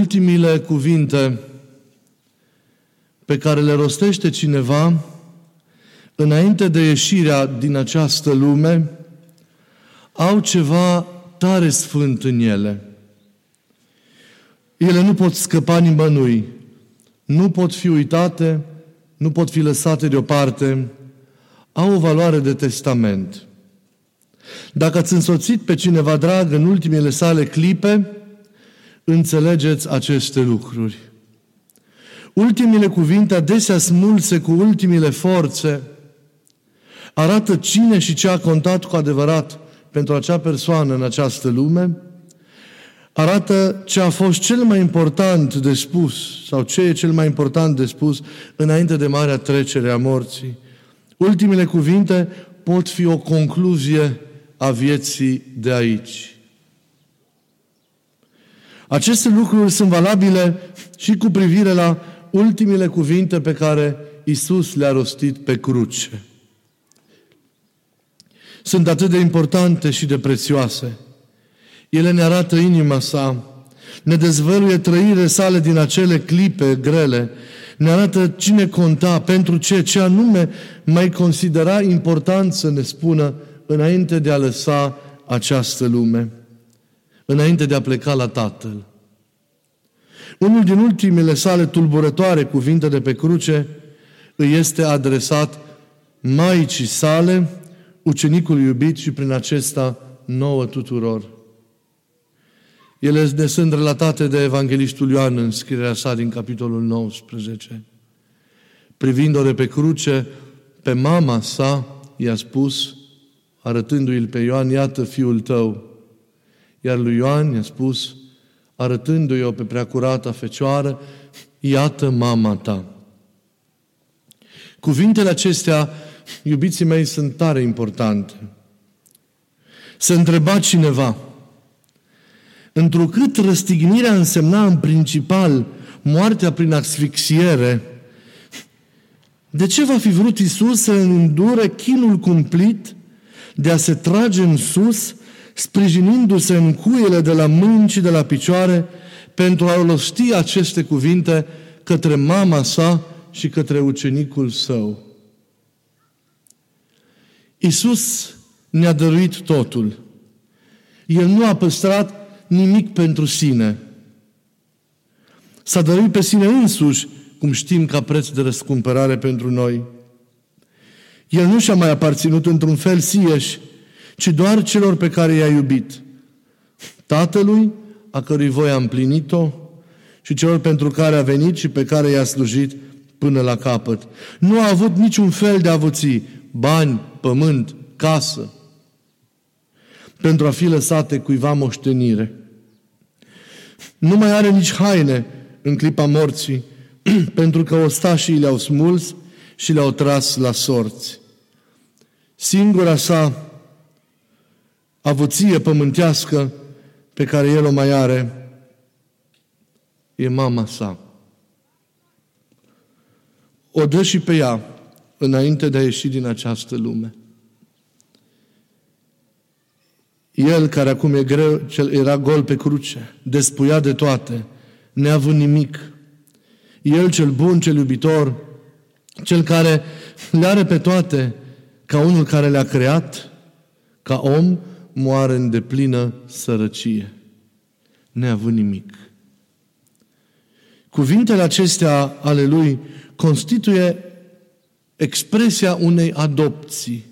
ultimile cuvinte pe care le rostește cineva înainte de ieșirea din această lume au ceva tare sfânt în ele. Ele nu pot scăpa nimănui, nu pot fi uitate, nu pot fi lăsate deoparte, au o valoare de testament. Dacă ați însoțit pe cineva drag în ultimele sale clipe, înțelegeți aceste lucruri. Ultimile cuvinte, adesea smulse cu ultimile forțe, arată cine și ce a contat cu adevărat pentru acea persoană în această lume, arată ce a fost cel mai important de spus sau ce e cel mai important de spus înainte de marea trecere a morții. Ultimele cuvinte pot fi o concluzie a vieții de aici. Aceste lucruri sunt valabile și cu privire la ultimele cuvinte pe care Isus le-a rostit pe cruce. Sunt atât de importante și de prețioase. Ele ne arată inima sa, ne dezvăluie trăire sale din acele clipe grele, ne arată cine conta, pentru ce, ce anume mai considera important să ne spună înainte de a lăsa această lume, înainte de a pleca la Tatăl. Unul din ultimele sale tulburătoare cuvinte de pe cruce îi este adresat Maicii sale, ucenicul iubit și prin acesta nouă tuturor. Ele ne sunt relatate de Evanghelistul Ioan în scrierea sa din capitolul 19. Privind-o de pe cruce, pe mama sa i-a spus, arătându-i pe Ioan, iată fiul tău. Iar lui Ioan i-a spus, arătându-i o pe preacurata fecioară, iată mama ta. Cuvintele acestea, iubiții mei, sunt tare importante. Se întreba cineva, întrucât răstignirea însemna în principal moartea prin asfixiere, de ce va fi vrut Isus să îndure chinul cumplit de a se trage în sus, sprijinindu-se în cuiele de la mâini și de la picioare, pentru a rosti aceste cuvinte către mama sa și către ucenicul său. Isus ne-a dăruit totul. El nu a păstrat nimic pentru sine. S-a dăruit pe sine însuși, cum știm, ca preț de răscumpărare pentru noi. El nu și-a mai aparținut într-un fel sieși, ci doar celor pe care i-a iubit. Tatălui, a cărui voi a împlinit-o, și celor pentru care a venit și pe care i-a slujit până la capăt. Nu a avut niciun fel de avuții, bani, pământ, casă, pentru a fi lăsate cuiva moștenire. Nu mai are nici haine în clipa morții, pentru că ostașii le-au smuls și le-au tras la sorți. Singura sa avuție pământească pe care el o mai are e mama sa. O dă și pe ea înainte de a ieși din această lume. El care acum e greu, cel era gol pe cruce, despuiat de toate, neavând nimic. El cel bun, cel iubitor, cel care le are pe toate, ca unul care le-a creat, ca om, moare în deplină sărăcie, neavând nimic. Cuvintele acestea ale lui constituie expresia unei adopții.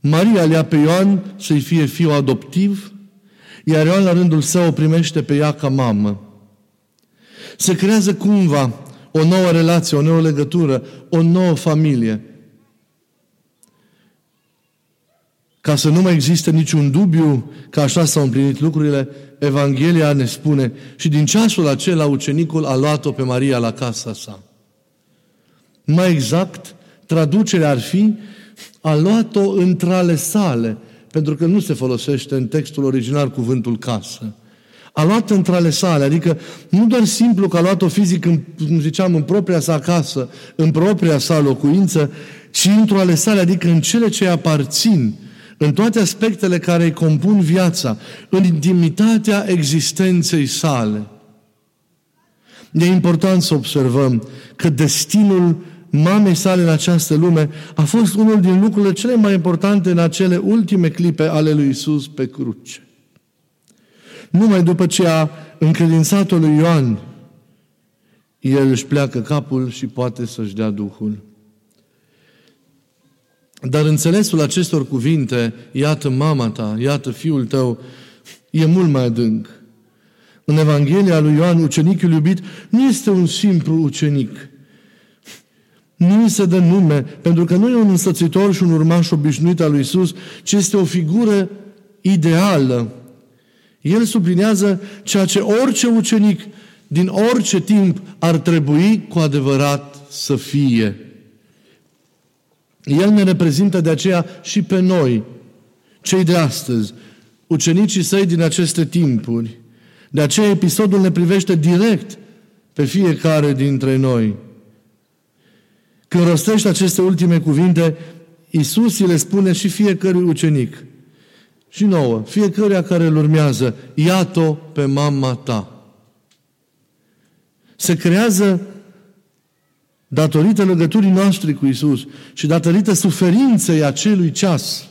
Maria le-a pe Ioan să-i fie fiu adoptiv, iar Ioan la rândul său o primește pe ea ca mamă. Se creează cumva o nouă relație, o nouă legătură, o nouă familie. Ca să nu mai existe niciun dubiu că așa s-au împlinit lucrurile, Evanghelia ne spune și din ceasul acela ucenicul a luat-o pe Maria la casa sa. Mai exact, traducerea ar fi a luat-o între ale sale, pentru că nu se folosește în textul original cuvântul casă. A luat între ale sale, adică nu doar simplu că a luat-o fizic, în, cum ziceam, în propria sa casă, în propria sa locuință, ci într-o ale sale, adică în cele ce îi aparțin, în toate aspectele care îi compun viața, în intimitatea existenței sale. E important să observăm că destinul mamei sale în această lume a fost unul din lucrurile cele mai importante în acele ultime clipe ale lui Isus pe cruce. Numai după ce a încredințat-o lui Ioan, el își pleacă capul și poate să-și dea Duhul. Dar înțelesul acestor cuvinte, iată mama ta, iată fiul tău, e mult mai adânc. În Evanghelia lui Ioan, ucenicul iubit nu este un simplu ucenic. Nu îi se dă nume, pentru că nu e un însățitor și un urmaș obișnuit al lui Isus, ci este o figură ideală. El sublinează ceea ce orice ucenic din orice timp ar trebui cu adevărat să fie. El ne reprezintă de aceea și pe noi, cei de astăzi, ucenicii săi din aceste timpuri. De aceea episodul ne privește direct pe fiecare dintre noi. Când rostește aceste ultime cuvinte, Iisus îi le spune și fiecărui ucenic, și nouă, fiecăruia care îl urmează, iată pe mama ta. Se creează datorită legăturii noastre cu Isus și datorită suferinței acelui ceas,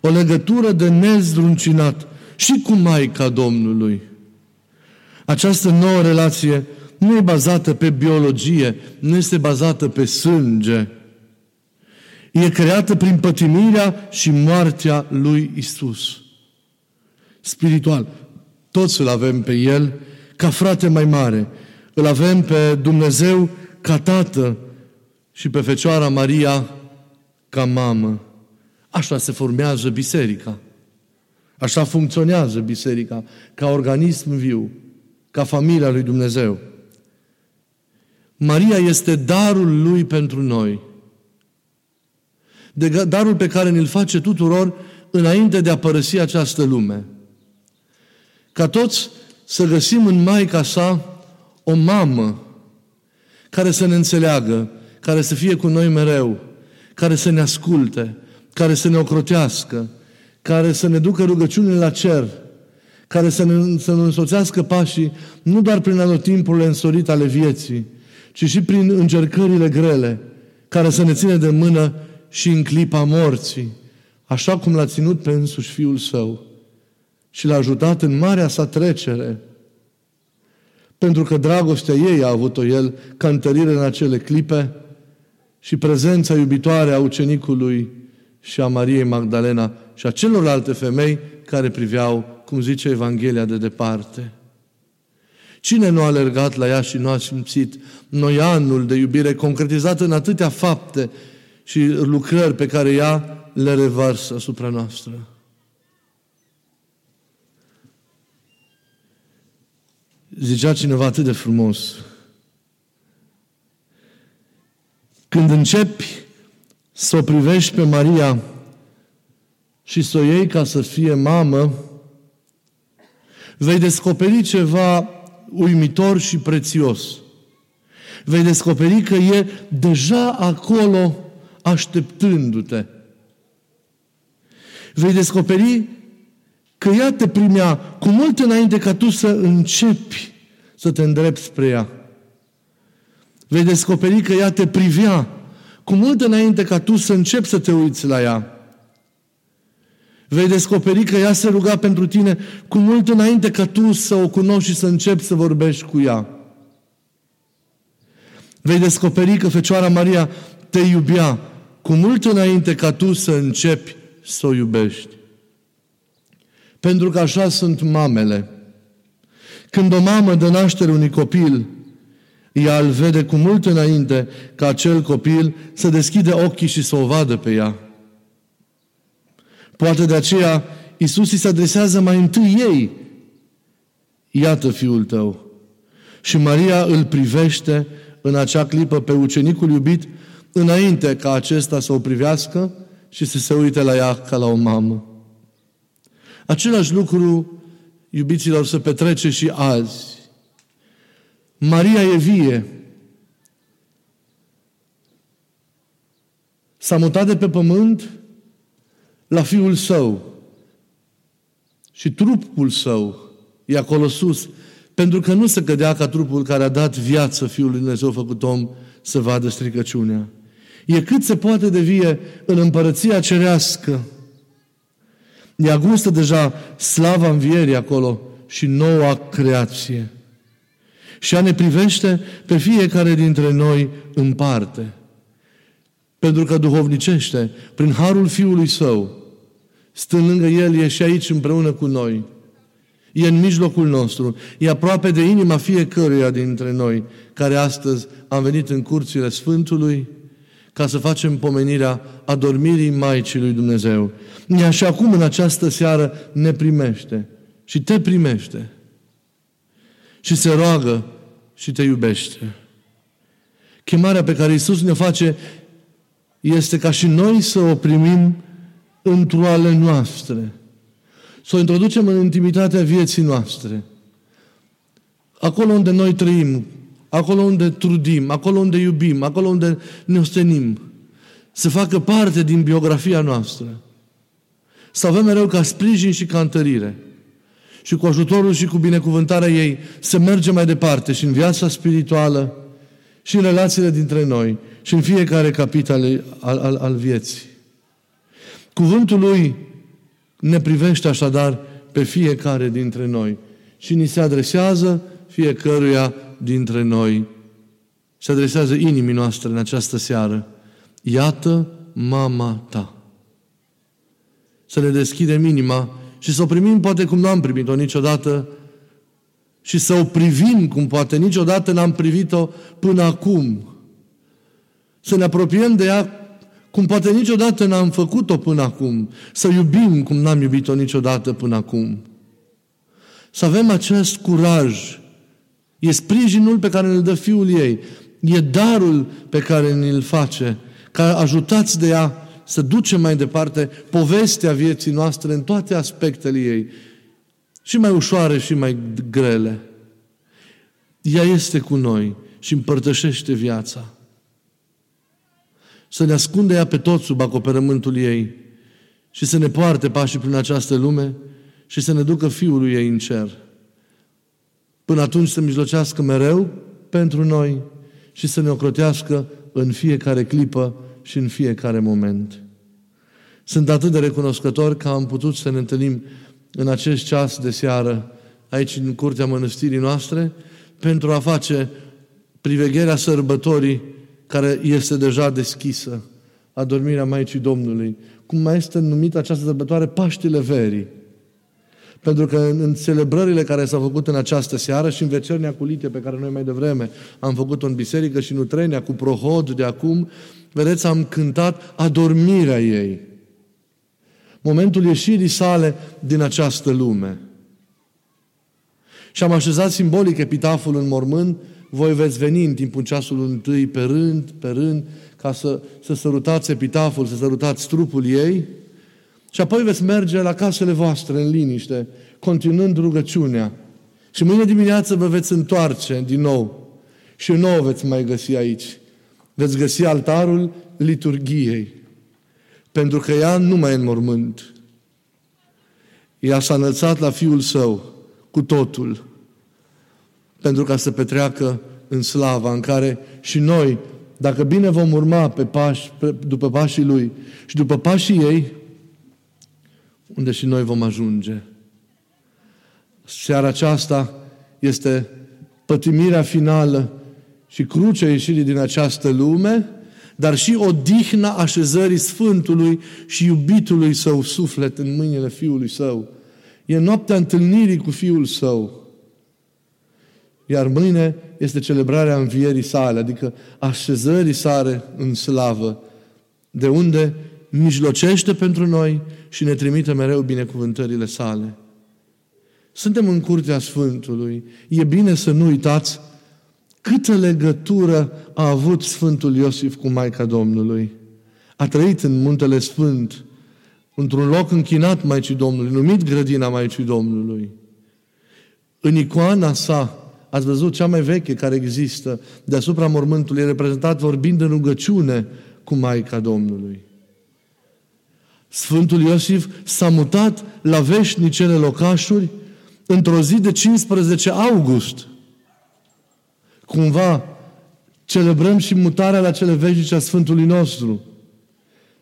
o legătură de nezdruncinat și cu Maica Domnului. Această nouă relație nu e bazată pe biologie, nu este bazată pe sânge. E creată prin pătimirea și moartea lui Isus. Spiritual. Toți îl avem pe El ca frate mai mare. Îl avem pe Dumnezeu ca tată și pe Fecioara Maria ca mamă. Așa se formează biserica. Așa funcționează biserica, ca organism viu, ca familia lui Dumnezeu. Maria este darul lui pentru noi. De darul pe care ne-l face tuturor înainte de a părăsi această lume. Ca toți să găsim în Maica sa o mamă care să ne înțeleagă, care să fie cu noi mereu, care să ne asculte, care să ne ocrotească, care să ne ducă rugăciunile la cer, care să ne, să ne însoțească pașii nu doar prin anotimpurile însorite ale vieții, ci și prin încercările grele, care să ne ține de mână și în clipa morții, așa cum l-a ținut pe însuși Fiul Său și l-a ajutat în marea sa trecere, pentru că dragostea ei a avut-o el ca întărire în acele clipe și prezența iubitoare a ucenicului și a Mariei Magdalena și a celorlalte femei care priveau, cum zice Evanghelia, de departe. Cine nu a alergat la ea și nu a simțit noianul de iubire concretizat în atâtea fapte și lucrări pe care ea le revarsă asupra noastră? Zicea cineva atât de frumos. Când începi să o privești pe Maria și să o iei ca să fie mamă, vei descoperi ceva uimitor și prețios. Vei descoperi că e deja acolo așteptându-te. Vei descoperi că ea te primea cu mult înainte ca tu să începi să te îndrepți spre ea. Vei descoperi că ea te privea cu mult înainte ca tu să începi să te uiți la ea. Vei descoperi că ea se ruga pentru tine cu mult înainte ca tu să o cunoști și să începi să vorbești cu ea. Vei descoperi că Fecioara Maria te iubea cu mult înainte ca tu să începi să o iubești. Pentru că așa sunt mamele. Când o mamă dă naștere unui copil, ea îl vede cu mult înainte ca acel copil să deschide ochii și să o vadă pe ea. Poate de aceea Iisus îi se adresează mai întâi ei. Iată fiul tău. Și Maria îl privește în acea clipă pe ucenicul iubit înainte ca acesta să o privească și să se uite la ea ca la o mamă. Același lucru, iubiților, se petrece și azi. Maria e vie. S-a mutat de pe pământ la Fiul Său. Și trupul Său e acolo sus, pentru că nu se cădea ca trupul care a dat viață Fiului Dumnezeu făcut om să vadă stricăciunea. E cât se poate de vie în împărăția cerească. Ea gustă deja slava învierii acolo și noua creație. Și ea ne privește pe fiecare dintre noi în parte. Pentru că duhovnicește, prin harul Fiului Său, stând lângă El, e și aici împreună cu noi. E în mijlocul nostru. E aproape de inima fiecăruia dintre noi care astăzi am venit în curțile Sfântului ca să facem pomenirea adormirii Maicii lui Dumnezeu. Ea și acum în această seară ne primește și te primește și se roagă și te iubește. Chemarea pe care Isus ne face este ca și noi să o primim într-o ale noastre. Să o introducem în intimitatea vieții noastre. Acolo unde noi trăim, acolo unde trudim, acolo unde iubim, acolo unde ne ostenim. Să facă parte din biografia noastră. Să avem mereu ca sprijin și ca întărire. Și cu ajutorul și cu binecuvântarea ei să mergem mai departe și în viața spirituală și în relațiile dintre noi și în fiecare capitol al, al, al vieții. Cuvântul Lui ne privește așadar pe fiecare dintre noi și ni se adresează fiecăruia dintre noi. Se adresează inimii noastre în această seară. Iată mama ta. Să ne deschidem inima și să o primim poate cum n-am primit-o niciodată și să o privim cum poate niciodată n-am privit-o până acum. Să ne apropiem de ea cum poate niciodată n-am făcut-o până acum. Să iubim cum n-am iubit-o niciodată până acum. Să avem acest curaj. E sprijinul pe care îl dă Fiul ei. E darul pe care ne-l face. Ca ajutați de ea să ducem mai departe povestea vieții noastre în toate aspectele ei. Și mai ușoare și mai grele. Ea este cu noi și împărtășește viața să ne ascunde ea pe toți sub acoperământul ei și să ne poarte pașii prin această lume și să ne ducă Fiului ei în cer. Până atunci să mijlocească mereu pentru noi și să ne ocrotească în fiecare clipă și în fiecare moment. Sunt atât de recunoscător că am putut să ne întâlnim în acest ceas de seară aici în curtea mănăstirii noastre pentru a face privegherea sărbătorii care este deja deschisă, adormirea Maicii Domnului. Cum mai este numită această sărbătoare Paștile Verii. Pentru că în celebrările care s-au făcut în această seară și în vecernia cu litie pe care noi mai devreme am făcut-o în biserică și în Utrenia cu prohod de acum, vedeți, am cântat adormirea ei. Momentul ieșirii sale din această lume. Și am așezat simbolic epitaful în mormânt voi veți veni în timpul ceasului întâi pe rând, pe rând, ca să, să sărutați epitaful, să sărutați trupul ei și apoi veți merge la casele voastre în liniște, continuând rugăciunea. Și mâine dimineață vă veți întoarce din nou și nou veți mai găsi aici. Veți găsi altarul liturgiei. Pentru că ea nu mai e în mormânt. Ea s-a înălțat la Fiul Său cu totul pentru ca să petreacă în slava în care și noi, dacă bine vom urma pe pași, pe, după pașii Lui și după pașii ei, unde și noi vom ajunge. Seara aceasta este pătimirea finală și crucea ieșirii din această lume, dar și odihna așezării Sfântului și iubitului Său suflet în mâinile Fiului Său. E noaptea întâlnirii cu Fiul Său. Iar mâine este celebrarea învierii sale, adică așezării sale în slavă, de unde mijlocește pentru noi și ne trimite mereu binecuvântările sale. Suntem în curtea Sfântului. E bine să nu uitați câtă legătură a avut Sfântul Iosif cu Maica Domnului. A trăit în Muntele Sfânt, într-un loc închinat Maicii Domnului, numit Grădina Maicii Domnului. În icoana sa, Ați văzut cea mai veche care există deasupra mormântului, e reprezentat vorbind în rugăciune cu Maica Domnului. Sfântul Iosif s-a mutat la veșnicele locașuri într-o zi de 15 august. Cumva celebrăm și mutarea la cele veșnice a Sfântului nostru.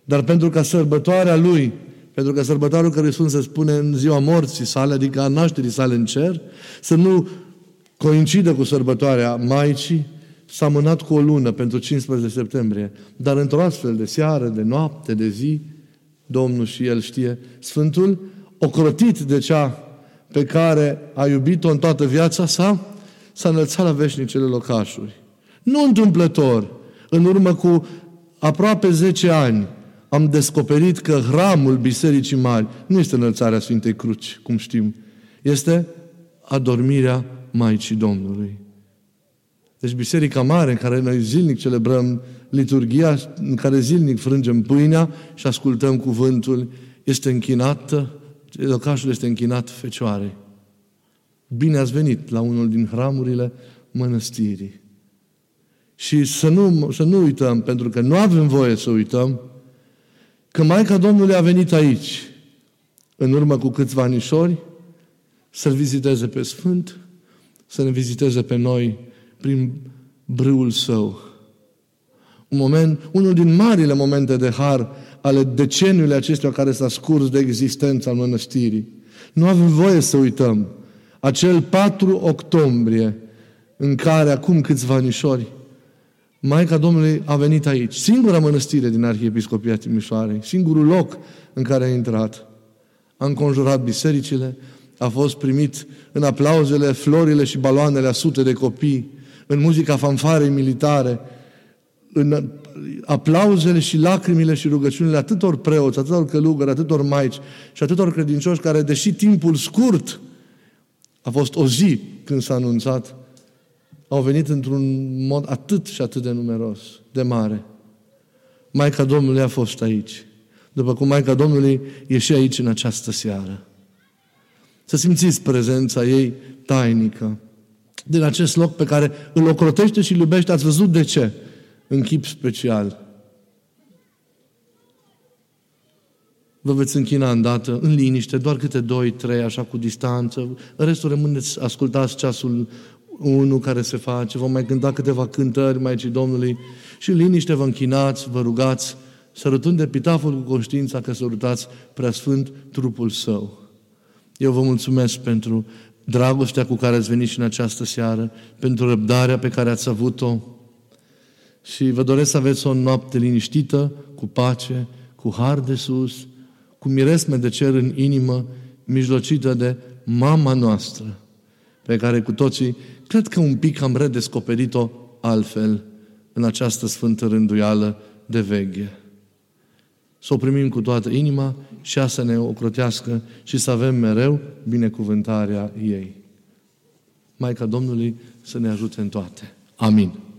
Dar pentru ca sărbătoarea Lui, pentru că sărbătoarea care Sfânt se spune în ziua morții sale, adică a nașterii sale în cer, să nu coincidă cu sărbătoarea Maicii, s-a mânat cu o lună pentru 15 septembrie. Dar într-o astfel de seară, de noapte, de zi, Domnul și El știe, Sfântul, ocrotit de cea pe care a iubit-o în toată viața sa, s-a înălțat la veșnicele locașuri. Nu întâmplător, în urmă cu aproape 10 ani, am descoperit că hramul Bisericii Mari nu este înălțarea Sfintei Cruci, cum știm. Este adormirea Maicii Domnului. Deci Biserica Mare, în care noi zilnic celebrăm liturgia, în care zilnic frângem pâinea și ascultăm cuvântul, este închinată, locașul este închinat Fecioarei. Bine ați venit la unul din hramurile mănăstirii. Și să nu, să nu uităm, pentru că nu avem voie să uităm, că Maica Domnului a venit aici, în urmă cu câțiva anișori, să-L viziteze pe Sfânt, să ne viziteze pe noi prin brâul Său. Un moment, unul din marile momente de har ale deceniului acestuia care s-a scurs de existența al mănăstirii. Nu avem voie să uităm acel 4 octombrie în care acum câțiva anișori Maica Domnului a venit aici. Singura mănăstire din Arhiepiscopia Timișoarei, singurul loc în care a intrat. A înconjurat bisericile, a fost primit în aplauzele, florile și baloanele a sute de copii, în muzica fanfarei militare, în aplauzele și lacrimile și rugăciunile atâtor preoți, atâtor călugări, atâtor maici și atâtor credincioși care, deși timpul scurt, a fost o zi când s-a anunțat, au venit într-un mod atât și atât de numeros, de mare. Maica Domnului a fost aici. După cum Maica Domnului e și aici în această seară. Să simțiți prezența ei tainică din acest loc pe care îl ocrotește și îl iubește. Ați văzut de ce? În chip special. Vă veți închina îndată, în liniște, doar câte doi, trei, așa cu distanță. În restul rămâneți, ascultați ceasul unul care se face, vom mai cânta câteva cântări Maicii Domnului și în liniște vă închinați, vă rugați, sărutând de pitaful cu conștiința că sărutați preasfânt trupul Său. Eu vă mulțumesc pentru dragostea cu care ați venit și în această seară, pentru răbdarea pe care ați avut-o și vă doresc să aveți o noapte liniștită, cu pace, cu har de sus, cu miresme de cer în inimă, mijlocită de mama noastră, pe care cu toții, cred că un pic am redescoperit-o altfel în această sfântă rânduială de veche. Să o primim cu toată inima și a să ne ocrotească și să avem mereu binecuvântarea ei. Maica Domnului să ne ajute în toate. Amin.